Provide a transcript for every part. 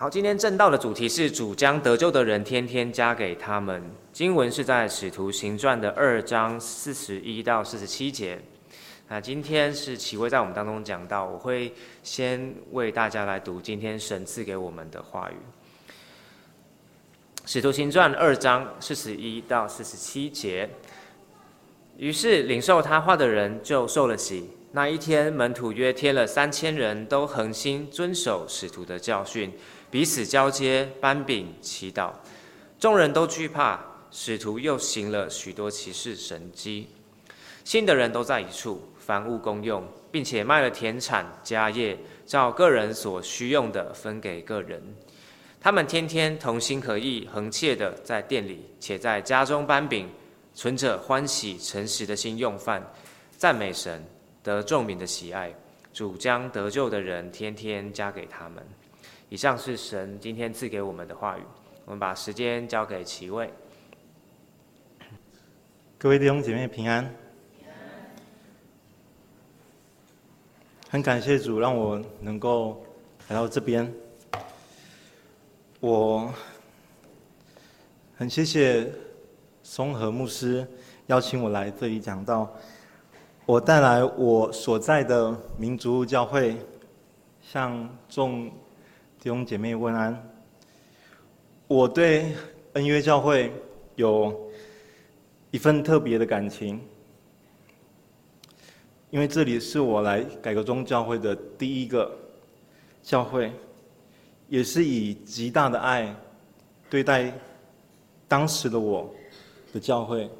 好，今天正道的主题是主将得救的人天天加给他们。经文是在使徒行传的二章四十一到四十七节。那今天是启威在我们当中讲到，我会先为大家来读今天神赐给我们的话语。使徒行传二章四十一到四十七节。于是领受他话的人就受了洗。那一天，门徒约添了三千人，都恒心遵守使徒的教训。彼此交接，搬饼，祈祷，众人都惧怕。使徒又行了许多奇事神迹。信的人都在一处，凡物公用，并且卖了田产家业，照个人所需用的分给个人。他们天天同心合意，恒切的在店里，且在家中搬饼，存着欢喜诚实的心用饭，赞美神，得众民的喜爱。主将得救的人天天加给他们。以上是神今天赐给我们的话语，我们把时间交给齐位。各位弟兄姐妹平安。很感谢主让我能够来到这边，我很谢谢松和牧师邀请我来这里讲道，我带来我所在的民族教会向众。弟兄姐妹问安。我对恩约教会有一份特别的感情，因为这里是我来改革宗教会的第一个教会，也是以极大的爱对待当时的我的教会，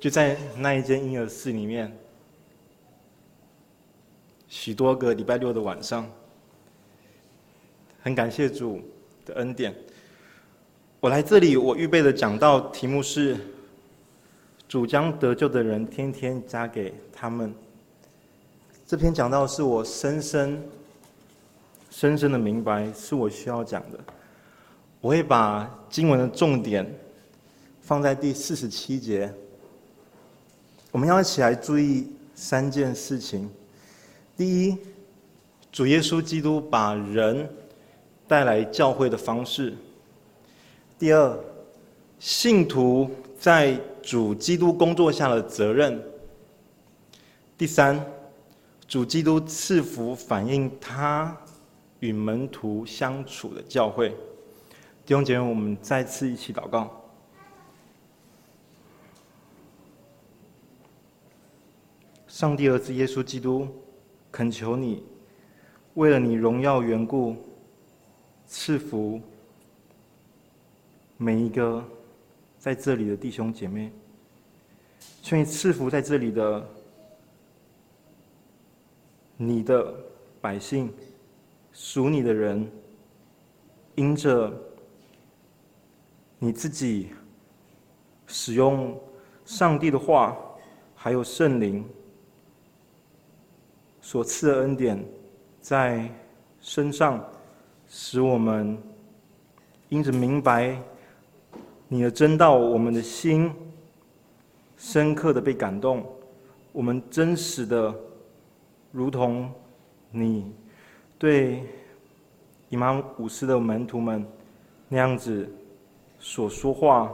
就在那一间婴儿室里面，许多个礼拜六的晚上。很感谢主的恩典。我来这里，我预备的讲道题目是“主将得救的人天天加给他们”。这篇讲道是我深深、深深的明白，是我需要讲的。我会把经文的重点放在第四十七节。我们要一起来注意三件事情：第一，主耶稣基督把人带来教会的方式。第二，信徒在主基督工作下的责任。第三，主基督赐福反映他与门徒相处的教会。弟兄姐妹，我们再次一起祷告。上帝儿子耶稣基督，恳求你，为了你荣耀缘故。赐福每一个在这里的弟兄姐妹，求你赐福在这里的你的百姓，属你的人，因着你自己使用上帝的话，还有圣灵所赐的恩典，在身上。使我们因着明白你的真道，我们的心深刻的被感动，我们真实的如同你对以马忤斯的门徒们那样子所说话，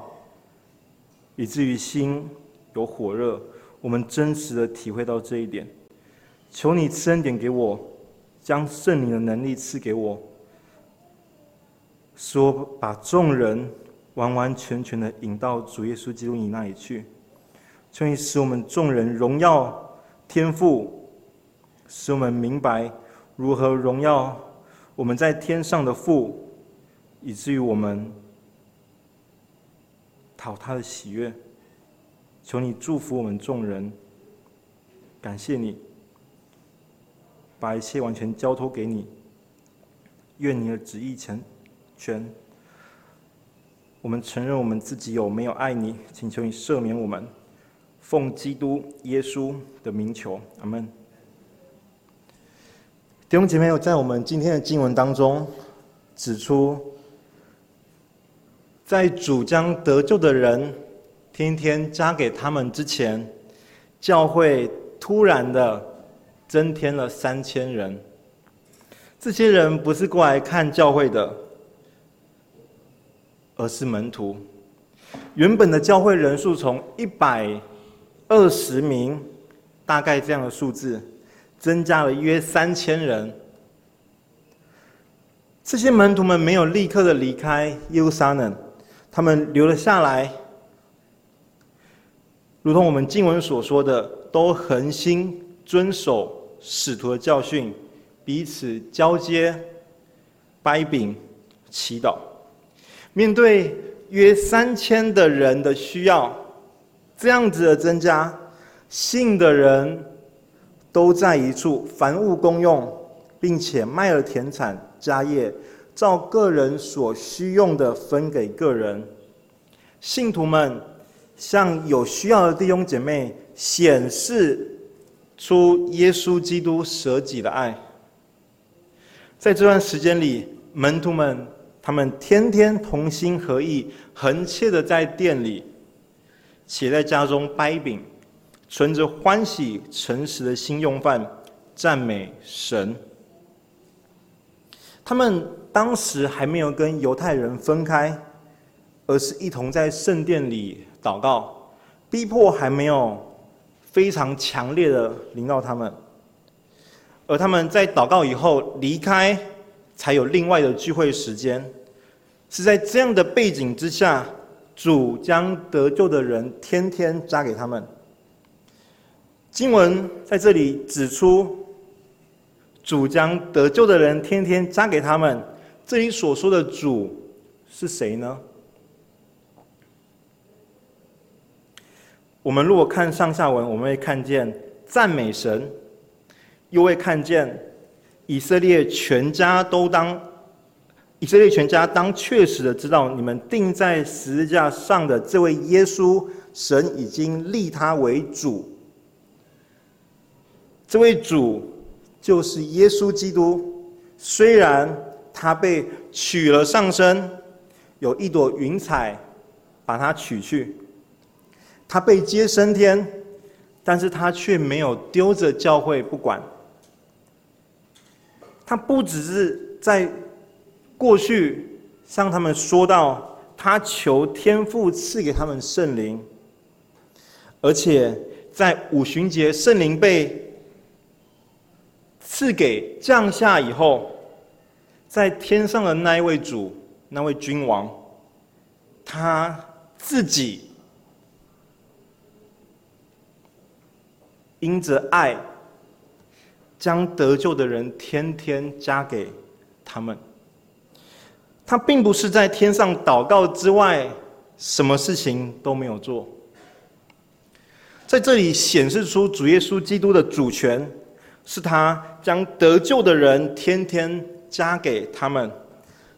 以至于心有火热，我们真实的体会到这一点。求你赐恩典给我，将圣灵的能力赐给我。说把众人完完全全的引到主耶稣基督你那里去，求你使我们众人荣耀天父，使我们明白如何荣耀我们在天上的父，以至于我们讨他的喜悦。求你祝福我们众人，感谢你，把一切完全交托给你，愿你的旨意成全，我们承认我们自己有没有爱你，请求你赦免我们，奉基督耶稣的名求，阿门。弟兄姐妹，在我们今天的经文当中指出，在主将得救的人天天加给他们之前，教会突然的增添了三千人。这些人不是过来看教会的，而是门徒。原本的教会人数从一百二十名，大概这样的数字，增加了约三千人。这些门徒们没有立刻的离开耶路撒冷，他们留了下来，如同我们经文所说的，都恒心遵守使徒的教训，彼此交接、掰饼、祈祷。面对约三千的人的需要，这样子的增加，信的人都在一处，凡物公用，并且卖了田产家业，照个人所需用的分给个人。信徒们向有需要的弟兄姐妹显示出耶稣基督舍己的爱。在这段时间里，门徒们他们天天同心合意，恒切的在店里，且在家中掰饼，存着欢喜诚实的心用饭，赞美神。他们当时还没有跟犹太人分开，而是一同在圣殿里祷告，逼迫还没有非常强烈的临到他们。而他们在祷告以后离开，才有另外的聚会时间。是在这样的背景之下，主将得救的人天天加给他们。经文在这里指出，主将得救的人天天加给他们。这里所说的主是谁呢？我们如果看上下文，我们会看见赞美神。又会看见以色列全家都当，以色列全家当确实的知道，你们钉在十字架上的这位耶稣，神已经立他为主。这位主就是耶稣基督，虽然他被取了上身，有一朵云彩把他取去，他被接升天，但是他却没有丢着教会不管。他不只是在过去向他们说到，他求天父赐给他们圣灵，而且在五旬节圣灵被赐给降下以后，在天上的那一位主，那位君王，他自己因着爱。将得救的人天天加给他们。他并不是在天上祷告之外，什么事情都没有做。在这里显示出主耶稣基督的主权，是他将得救的人天天加给他们。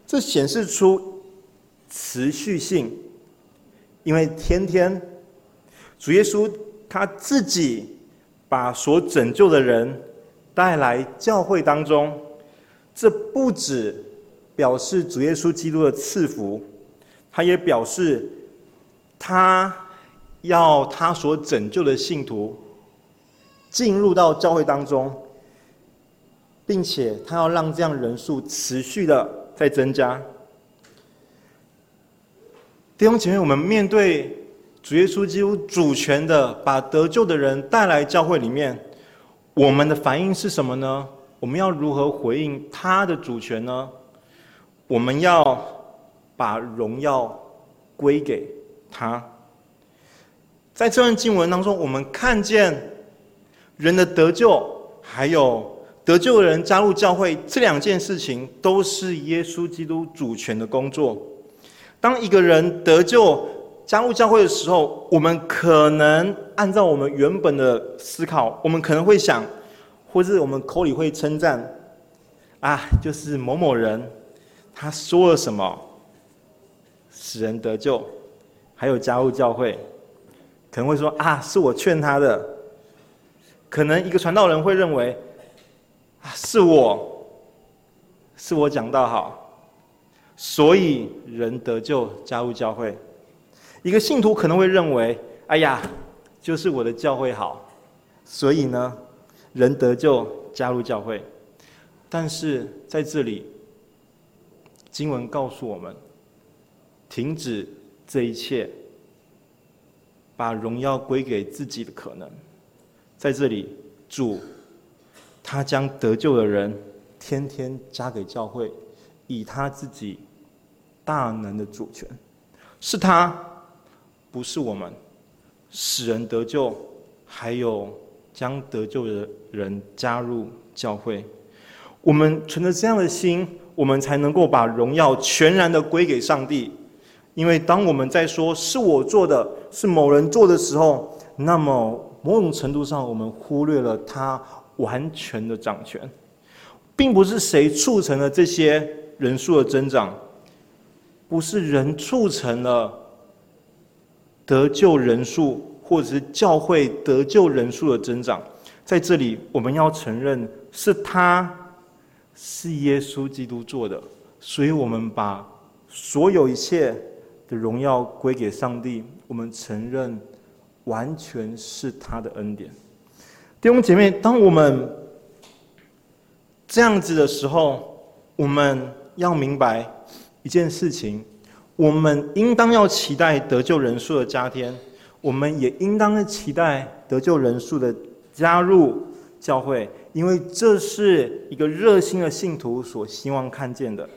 这显示出持续性，因为天天主耶稣他自己把所拯救的人。带来教会当中，这不止表示主耶稣基督的赐福，他也表示他要他所拯救的信徒进入到教会当中，并且他要让这样人数持续的在增加。弟兄姐妹，我们面对主耶稣基督主权的把得救的人带来教会里面。我们的反应是什么呢？我们要如何回应他的主权呢？我们要把荣耀归给他。在这段经文当中，我们看见人的得救，还有得救的人加入教会这两件事情，都是耶稣基督主权的工作。当一个人得救，加入教会的时候，我们可能按照我们原本的思考，我们可能会想，或是我们口里会称赞，啊，就是某某人，他说了什么，使人得救，还有加入教会，可能会说啊，是我劝他的。可能一个传道人会认为，啊，是我，是我讲道好，所以人得救，加入教会。一个信徒可能会认为：“哎呀，就是我的教会好，所以呢，人得救加入教会。”但是在这里，经文告诉我们，停止这一切，把荣耀归给自己的可能。在这里，主他将得救的人天天加给教会，以他自己大能的主权，是他，不是我们，使人得救，还有将得救的人加入教会。我们存着这样的心，我们才能够把荣耀全然的归给上帝。因为当我们在说是我做的，是某人做的时候，那么某种程度上，我们忽略了他完全的掌权，并不是谁促成了这些人数的增长，不是人促成了得救人数，或者是教会得救人数的增长。在这里，我们要承认是他。是耶稣基督做的，所以我们把所有一切的荣耀归给上帝。我们承认，完全是他的恩典。弟兄姐妹，当我们这样子的时候，我们要明白一件事情：我们应当要期待得救人数的加添，我们也应当期待得救人数的加入教会。因为这是一个热心的信徒所希望看见的，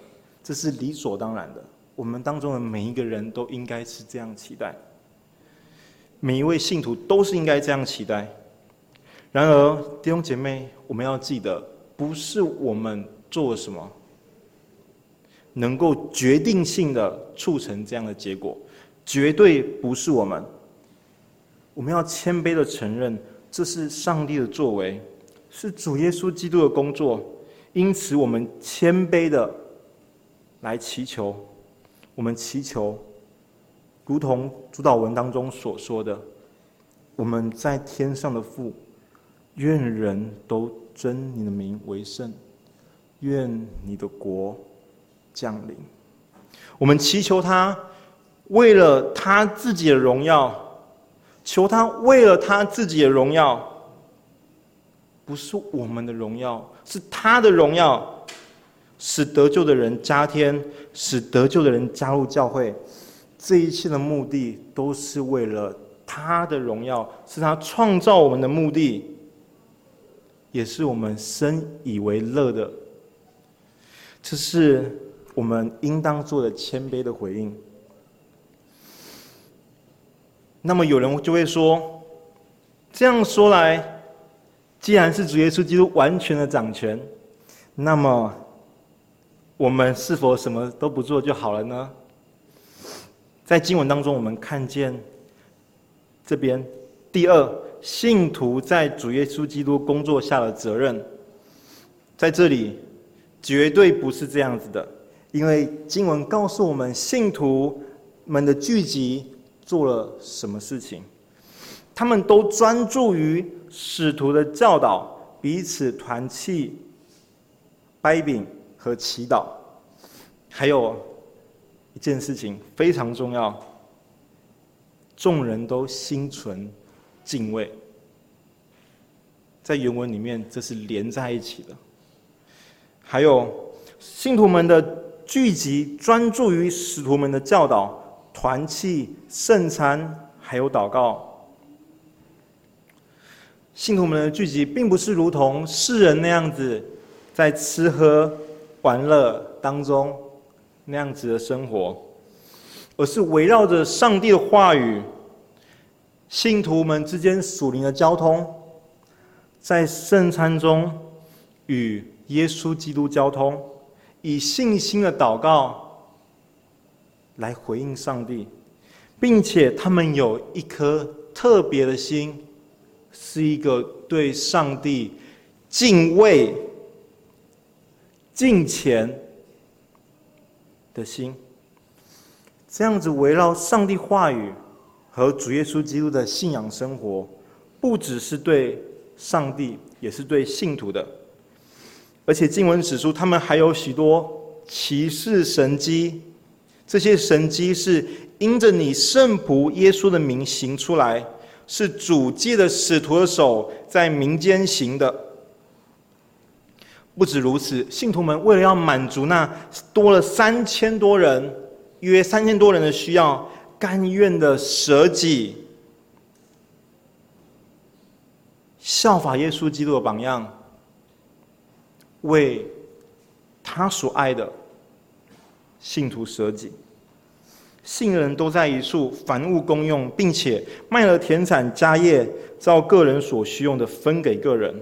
这是理所当然的。我们当中的每一个人都应该是这样期待，每一位信徒都是应该这样期待。然而，弟兄姐妹，我们要记得，不是我们做了什么，能够决定性的促成这样的结果，绝对不是我们。我们要谦卑的承认，这是上帝的作为。是主耶稣基督的工作，因此我们谦卑的来祈求，我们祈求，如同主祷文当中所说的，我们在天上的父，愿人都尊你的名为圣，愿你的国降临。我们祈求他，为了他自己的荣耀，求他为了他自己的荣耀。不是我们的荣耀，是他的荣耀，使得救的人加添，使得救的人加入教会。这一切的目的都是为了他的荣耀，是他创造我们的目的，也是我们深以为乐的。这是我们应当做的谦卑的回应。那么有人就会说，这样说来。既然是主耶稣基督完全的掌权，那么我们是否什么都不做就好了呢？在经文当中，我们看见这边第二，信徒在主耶稣基督工作下的责任，在这里绝对不是这样子的，因为经文告诉我们，信徒们的聚集做了什么事情，他们都专注于。使徒的教导，彼此团契、掰饼和祈祷，还有一件事情非常重要，众人都心存敬畏。在原文里面，这是连在一起的。还有信徒们的聚集，专注于使徒们的教导、团契、圣餐，还有祷告。信徒们的聚集，并不是如同世人那样子，在吃喝玩乐当中那样子的生活，而是围绕着上帝的话语，信徒们之间属灵的交通，在圣餐中与耶稣基督交通，以信心的祷告来回应上帝，并且他们有一颗特别的心。是一个对上帝敬畏、敬虔的心，这样子围绕上帝话语和主耶稣基督的信仰生活，不只是对上帝，也是对信徒的。而且经文指出，他们还有许多奇事神迹，这些神迹是因着你圣仆耶稣的名行出来。是主祭的使徒的手在民间行的，不止如此，信徒们为了要满足那多了三千多人，约三千多人的需要，甘愿的舍己，效法耶稣基督的榜样，为他所爱的信徒舍己。信人都在一处，凡物公用，并且卖了田产家业，照个人所需用的分给个人。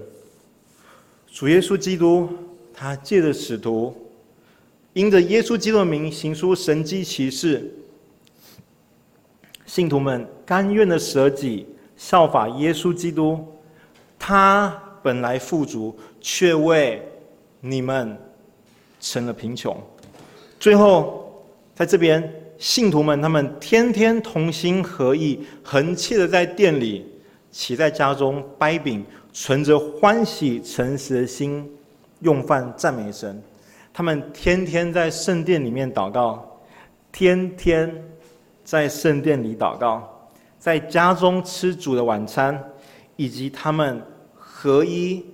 主耶稣基督，他借着使徒，因着耶稣基督的名行出神迹奇事，信徒们甘愿的舍己，效法耶稣基督。他本来富足，却为你们成了贫穷。最后，在这边。信徒们，他们天天同心合意，恒切的在店里，且在家中掰饼，存着欢喜诚实的心，用饭赞美神。他们天天在圣殿里面祷告，天天在圣殿里祷告，在家中吃主的晚餐，以及他们合一，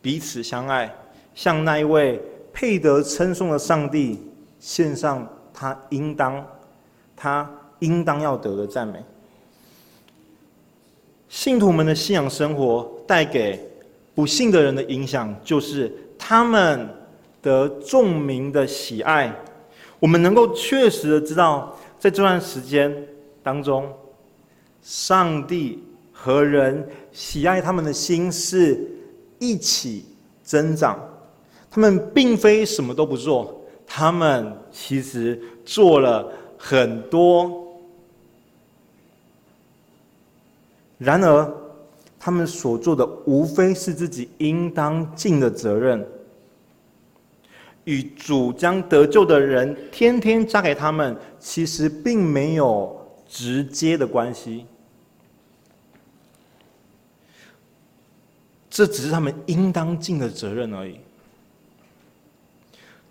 彼此相爱，向那一位配得称颂的上帝献上。他应当，他应当要得的赞美。信徒们的信仰生活带给不信的人的影响，就是他们得众民的喜爱。我们能够确实的知道，在这段时间当中，上帝和人喜爱他们的心是一起增长。他们并非什么都不做。他们其实做了很多，然而他们所做的无非是自己应当尽的责任，与主将得救的人天天加给他们，其实并没有直接的关系。这只是他们应当尽的责任而已。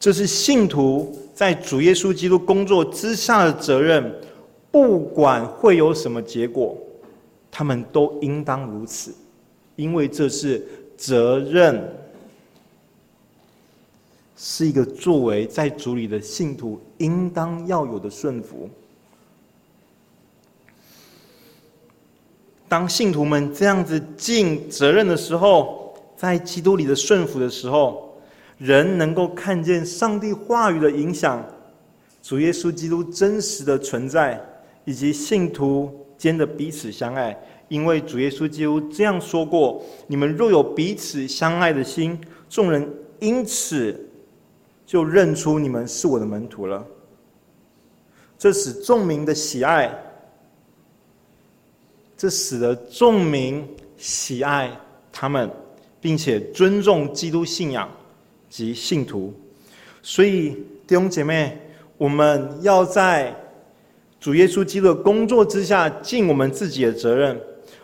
这是信徒在主耶稣基督工作之下的责任，不管会有什么结果，他们都应当如此，因为这是责任，是一个作为在主里的信徒应当要有的顺服。当信徒们这样子尽责任的时候，在基督里的顺服的时候。人能够看见上帝话语的影响，主耶稣基督真实的存在，以及信徒间的彼此相爱。因为主耶稣基督这样说过：“你们若有彼此相爱的心，众人因此就认出你们是我的门徒了。”这使众民的喜爱，这使得众民喜爱他们，并且尊重基督信仰。及信徒，所以弟兄姐妹，我们要在主耶稣基督的工作之下尽我们自己的责任。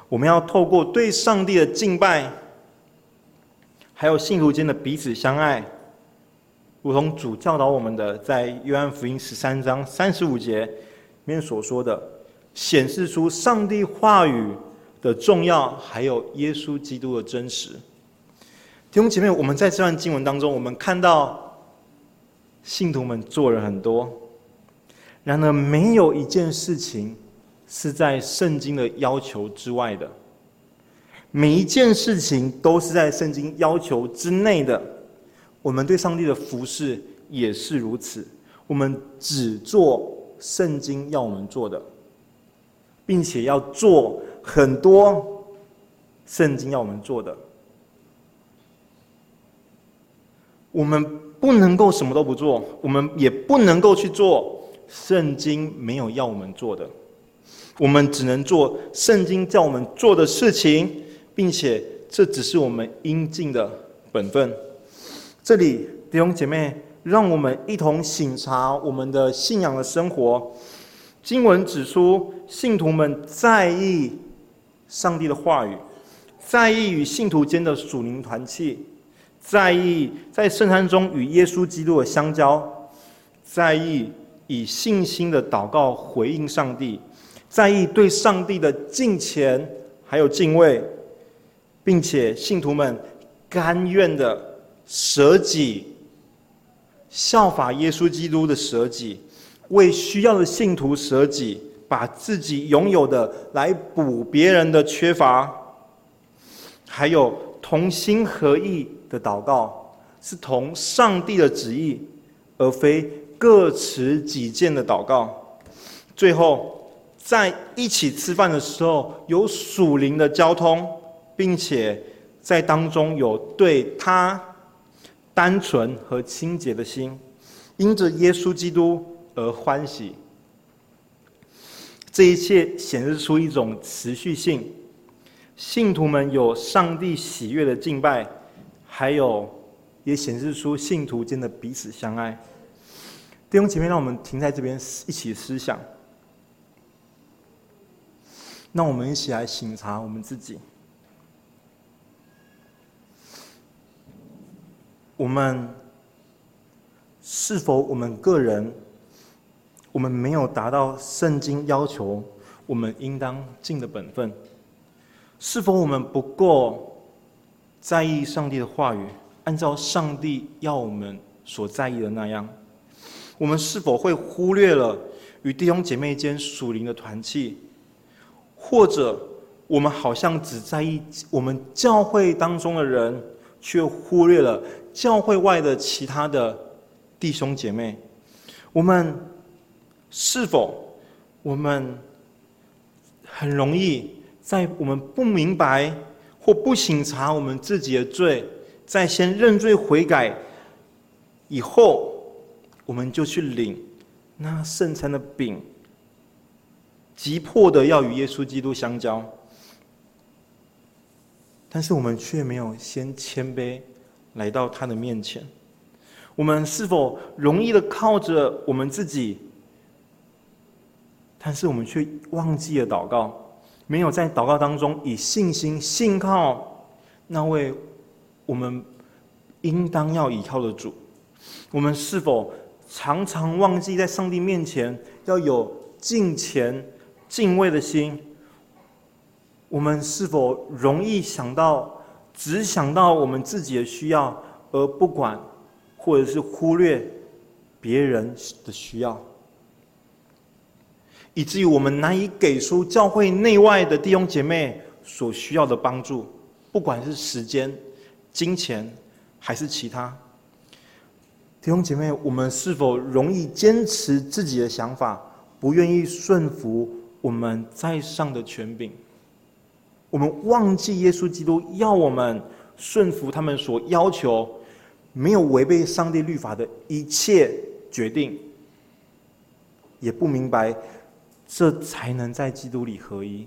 我们要透过对上帝的敬拜，还有信徒间的彼此相爱，如同主教导我们的，在约翰福音十三章三十五节里面所说的，显示出上帝话语的重要，还有耶稣基督的真实。弟兄姐妹，我们在这段经文当中，我们看到信徒们做了很多，然而没有一件事情是在圣经的要求之外的，每一件事情都是在圣经要求之内的。我们对上帝的服侍也是如此，我们只做圣经要我们做的，并且要做很多圣经要我们做的。我们不能够什么都不做，我们也不能够去做圣经没有要我们做的，我们只能做圣经叫我们做的事情，并且这只是我们应尽的本分。这里弟兄姐妹，让我们一同省察我们的信仰的生活。经文指出，信徒们在意上帝的话语，在意与信徒间的属灵团契。在意在圣餐中与耶稣基督的相交，在意以信心的祷告回应上帝，在意对上帝的敬虔还有敬畏，并且信徒们甘愿的舍己，效法耶稣基督的舍己，为需要的信徒舍己，把自己拥有的来补别人的缺乏，还有同心合意的祷告，是同上帝的旨意，而非各持己见的祷告。最后，在一起吃饭的时候，有属灵的交通，并且在当中有对他单纯和清洁的心，因着耶稣基督而欢喜。这一切显示出一种持续性，信徒们有上帝喜悦的敬拜，还有也显示出信徒间的彼此相爱。弟兄姐妹，让我们停在这边一起思想。让我们一起来省察我们自己：我们是否我们个人，我们没有达到圣经要求我们应当尽的本分？是否我们不够在意上帝的话语，按照上帝要我们所在意的那样？我们是否会忽略了与弟兄姐妹间属灵的团契？或者，我们好像只在意我们教会当中的人，却忽略了教会外的其他的弟兄姐妹。我们是否，我们很容易在我们不明白或不省察我们自己的罪，在先认罪悔改以后，我们就去领那圣餐的饼。急迫的要与耶稣基督相交，但是我们却没有先谦卑来到他的面前。我们是否容易的靠着我们自己，但是我们却忘记了祷告，没有在祷告当中以信心信靠那位我们应当要依靠的主？我们是否常常忘记在上帝面前要有敬虔？敬畏的心，我们是否容易想到，只想到我们自己的需要，而不管或者是忽略别人的需要，以至于我们难以给出教会内外的弟兄姐妹所需要的帮助，不管是时间、金钱还是其他。弟兄姐妹，我们是否容易坚持自己的想法，不愿意顺服？我们在上的权柄，我们忘记耶稣基督要我们顺服他们所要求，没有违背上帝律法的一切决定，也不明白这才能在基督里合一。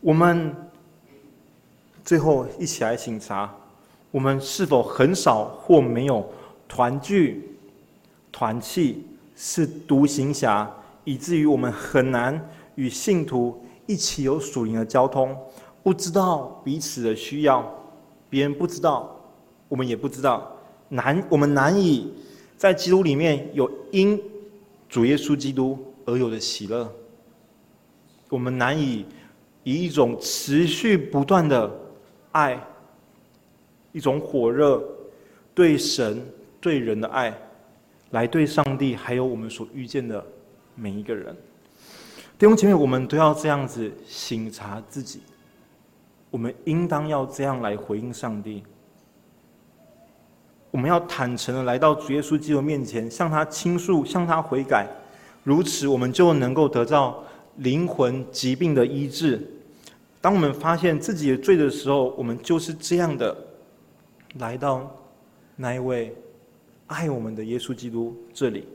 我们最后一起来省察，我们是否很少或没有团聚、团契，是独行侠，以至于我们很难。与信徒一起有属灵的交通，不知道彼此的需要，别人不知道，我们也不知道，难我们难以在基督里面有因主耶稣基督而有的喜乐，我们难以以一种持续不断的爱，一种火热对神对人的爱，来对上帝还有我们所遇见的每一个人。弟兄姐妹，我们都要这样子省察自己。我们应当要这样来回应上帝。我们要坦诚的来到主耶稣基督面前，向他倾诉，向他悔改。如此，我们就能够得到灵魂疾病的医治。当我们发现自己的罪的时候，我们就是这样的来到那一位爱我们的耶稣基督这里。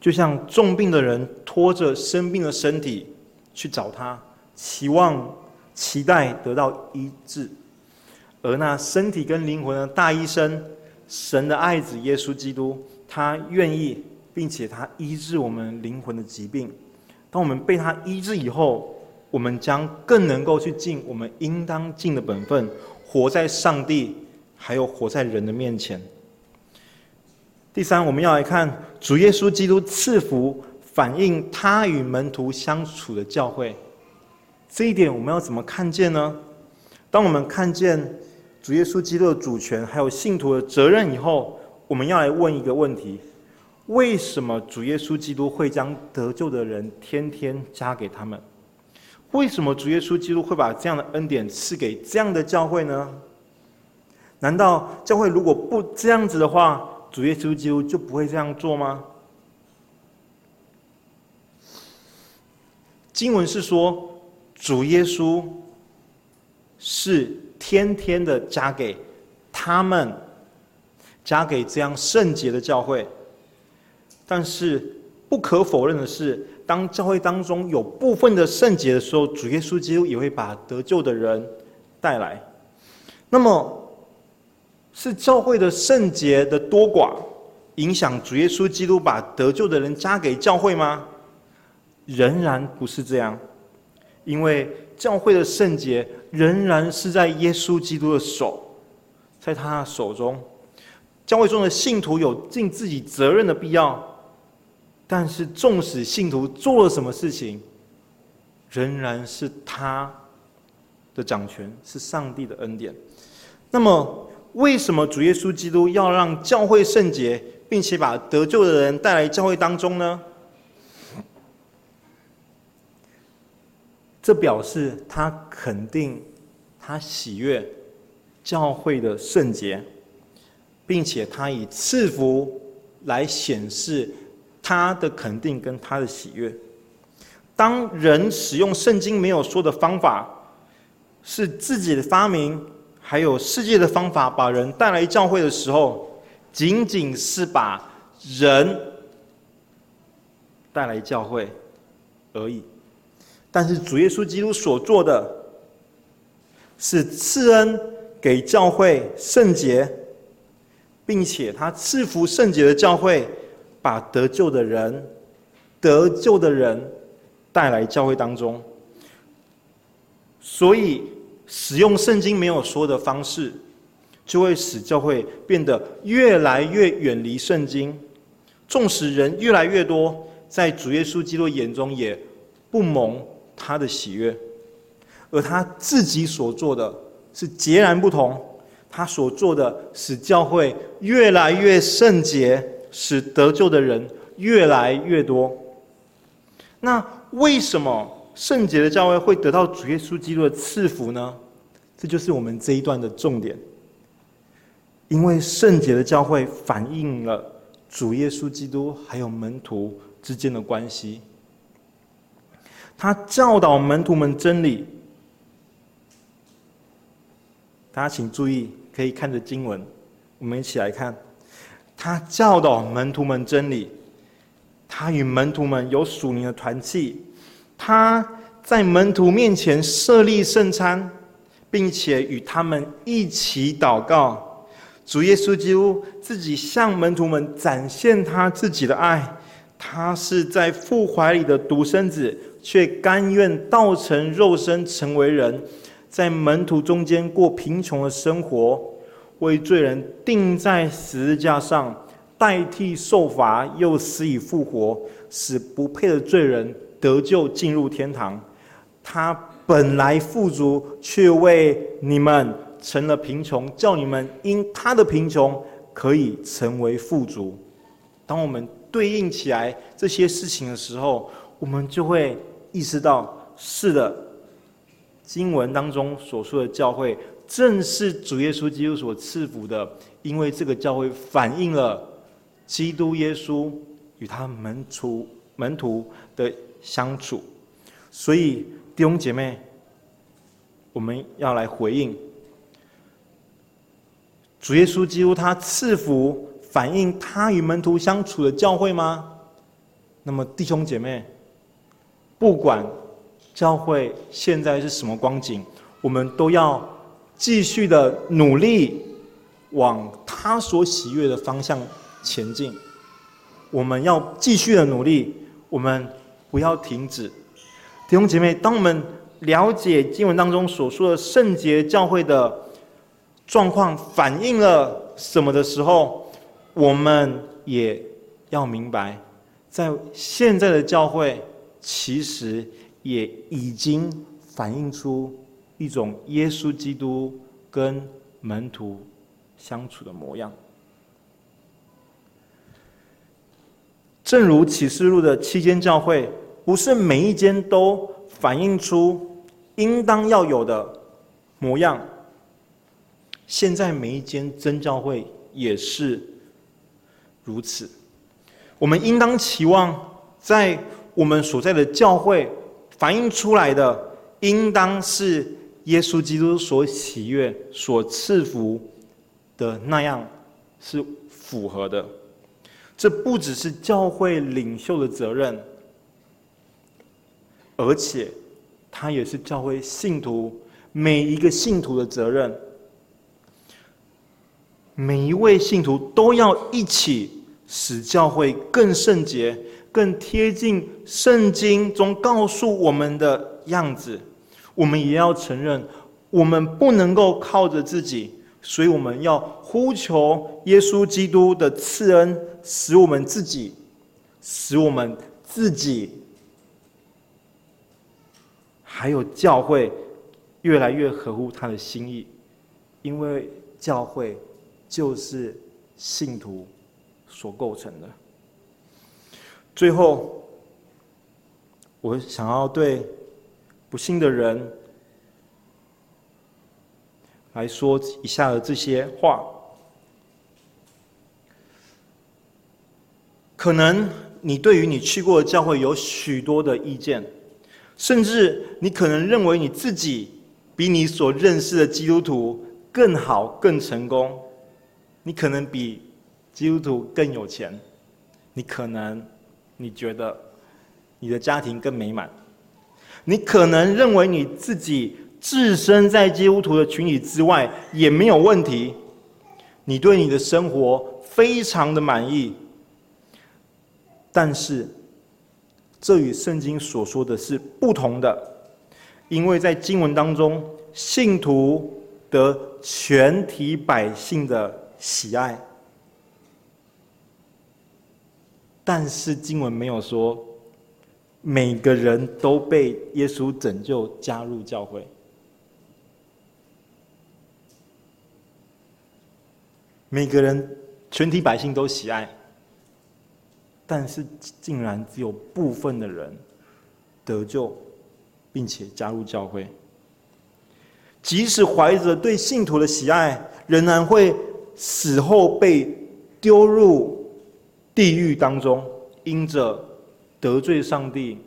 就像重病的人拖着生病的身体去找他，期望、期待得到医治；而那身体跟灵魂的大医生，神的爱子耶稣基督，他愿意，并且他医治我们灵魂的疾病。当我们被他医治以后，我们将更能够去尽我们应当尽的本分，活在上帝还有活在人的面前。第三，我们要来看主耶稣基督赐福，反映他与门徒相处的教会。这一点我们要怎么看见呢？当我们看见主耶稣基督的主权，还有信徒的责任以后，我们要来问一个问题：为什么主耶稣基督会将得救的人天天加给他们？为什么主耶稣基督会把这样的恩典赐给这样的教会呢？难道教会如果不这样子的话，主耶稣基督就不会这样做吗？经文是说，主耶稣是。天天的加给他们，加给这样圣洁的教会。但是不可否认的是，当教会当中有部分的圣洁的时候，主耶稣基督也会把得救的人带来。那么，是教会的圣洁的多寡影响主耶稣基督把得救的人加给教会吗？仍然不是这样，因为。教会的圣洁仍然是在耶稣基督的手，在他的手中。教会中的信徒有尽自己责任的必要，但是纵使信徒做了什么事情，仍然是他的掌权，是上帝的恩典。那么，为什么主耶稣基督要让教会圣洁，并且把得救的人带来教会当中呢？这表示他肯定，他喜悦教会的圣洁，并且他以赐福来显示他的肯定跟他的喜悦。当人使用圣经没有说的方法，是自己的发明，还有世界的方法，把人带来教会的时候，仅仅是把人带来教会而已。但是主耶稣基督所做的，是赐恩给教会圣洁，并且他赐福圣洁的教会，把得救的人、得救的人带来教会当中。所以使用圣经没有说的方式，就会使教会变得越来越远离圣经。纵使人越来越多，在主耶稣基督眼中也不蒙。他的喜悦，而他自己所做的是截然不同。他所做的使教会越来越圣洁，使得救的人越来越多。那为什么圣洁的教会会得到主耶稣基督的赐福呢？这就是我们这一段的重点。因为圣洁的教会反映了主耶稣基督还有门徒之间的关系。他教导门徒们真理，大家请注意，可以看着经文，我们一起来看。他教导门徒们真理，他与门徒们有属灵的团契，他在门徒面前设立圣餐，并且与他们一起祷告。主耶稣基督自己向门徒们展现他自己的爱，他是在父怀里的独生子。却甘愿道成肉身，成为人，在门徒中间过贫穷的生活，为罪人钉在十字架上，代替受罚，又死以复活，使不配的罪人得救进入天堂。他本来富足，却为你们成了贫穷，叫你们因他的贫穷可以成为富足。当我们对应起来这些事情的时候，我们就会。意识到是的，经文当中所说的教会，正是主耶稣基督所赐福的，因为这个教会反映了基督耶稣与他门徒门徒的相处，所以弟兄姐妹，我们要来回应主耶稣基督他赐福，反映他与门徒相处的教会吗？那么弟兄姐妹。不管教会现在是什么光景，我们都要继续的努力往他所喜悦的方向前进。我们要继续的努力，我们不要停止。弟兄姐妹，当我们了解经文当中所说的圣洁教会的状况反映了什么的时候，我们也要明白，在现在的教会。其实也已经反映出一种耶稣基督跟门徒相处的模样。正如启示录的七间教会，不是每一间都反映出应当要有的模样。现在每一间真教会也是如此。我们应当期望，在我们所在的教会反映出来的，应当是耶稣基督所喜悦、所赐福的那样，是符合的。这不只是教会领袖的责任，而且，它也是教会信徒每一个信徒的责任。每一位信徒都要一起使教会更圣洁、更贴近圣经中告诉我们的样子。我们也要承认，我们不能够靠着自己，所以我们要呼求耶稣基督的赐恩，使我们自己，使我们自己，还有教会越来越合乎他的心意，因为教会。就是信徒所构成的。最后，我想要对不信的人来说以下的这些话。可能你对于你去过的教会有许多的意见，甚至你可能认为你自己比你所认识的基督徒更好、更成功。你可能比基督徒更有钱，你可能你觉得你的家庭更美满，你可能认为你自己置身在基督徒的群体之外也没有问题，你对你的生活非常的满意，但是这与圣经所说的是不同的，因为在经文当中，信徒得全体百姓的喜爱，但是经文没有说每个人都被耶稣拯救加入教会。每个人全体百姓都喜爱，但是竟然只有部分的人得救，并且加入教会。即使怀着对信徒的喜爱，仍然会。死后被丢入地狱当中，因着得罪上帝，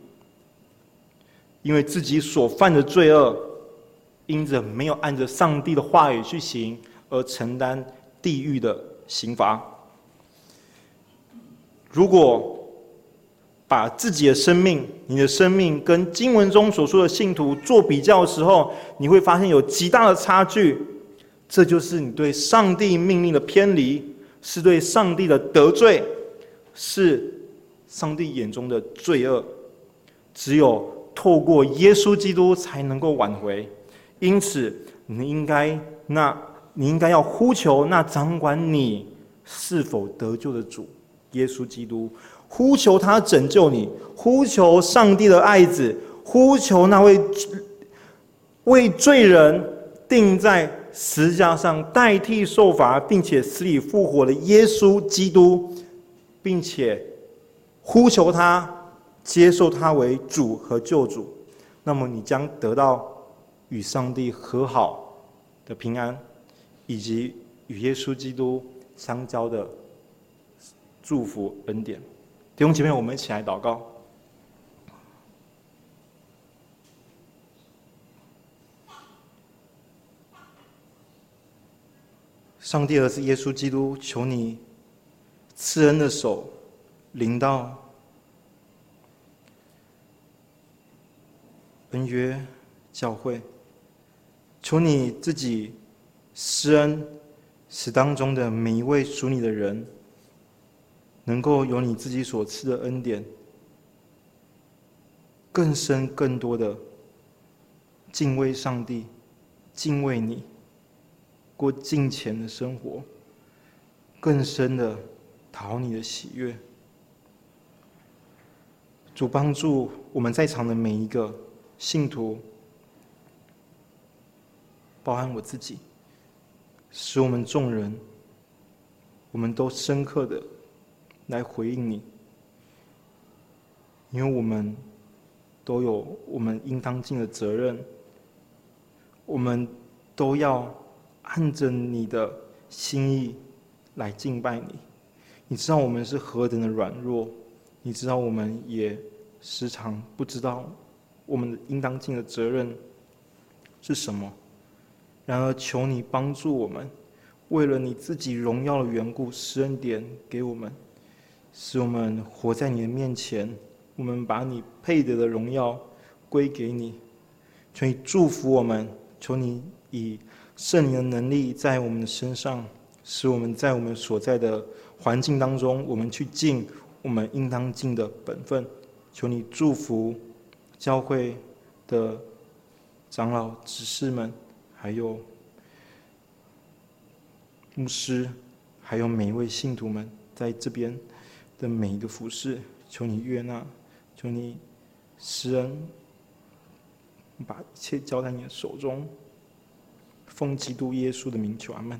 因为自己所犯的罪恶，因着没有按着上帝的话语去行，而承担地狱的刑罚。如果把自己的生命、你的生命跟经文中所说的信徒做比较的时候，你会发现有极大的差距。这就是你对上帝命令的偏离，是对上帝的得罪，是上帝眼中的罪恶。只有透过耶稣基督才能够挽回。因此，你应该那，你应该要呼求那掌管你是否得救的主耶稣基督，呼求他拯救你，呼求上帝的爱子，呼求那位为罪人钉在。十字架上代替受罚，并且死里复活的耶稣基督，并且呼求他接受他为主和救主，那么你将得到与上帝和好的平安，以及与耶稣基督相交的祝福恩典。弟兄姐妹，我们一起来祷告。上帝儿子耶稣基督，求你赐恩的手临到恩约教会，求你自己施恩，使当中的每一位属你的人，能够有你自己所赐的恩典，更深更多的敬畏上帝，敬畏你。过敬虔的生活，更深的讨你的喜悦。主帮助我们在场的每一个信徒，包含我自己，使我们众人，我们都深刻的来回应你，因为我们都有我们应当尽的责任，我们都要按着你的心意来敬拜你。你知道我们是何等的软弱，你知道我们也时常不知道我们应当尽的责任是什么。然而，求你帮助我们，为了你自己荣耀的缘故，施恩典给我们，使我们活在你的面前。我们把你配得的荣耀归给你。求你祝福我们，求你以圣灵的能力在我们的身上，使我们在我们所在的环境当中，我们去尽我们应当尽的本分。求你祝福教会的长老、执事们。还有牧师，还有每一位信徒们在这边的每一个服侍，求你悦纳，求你施恩，把一切交在你的手中，奉基督耶稣的名求，阿门。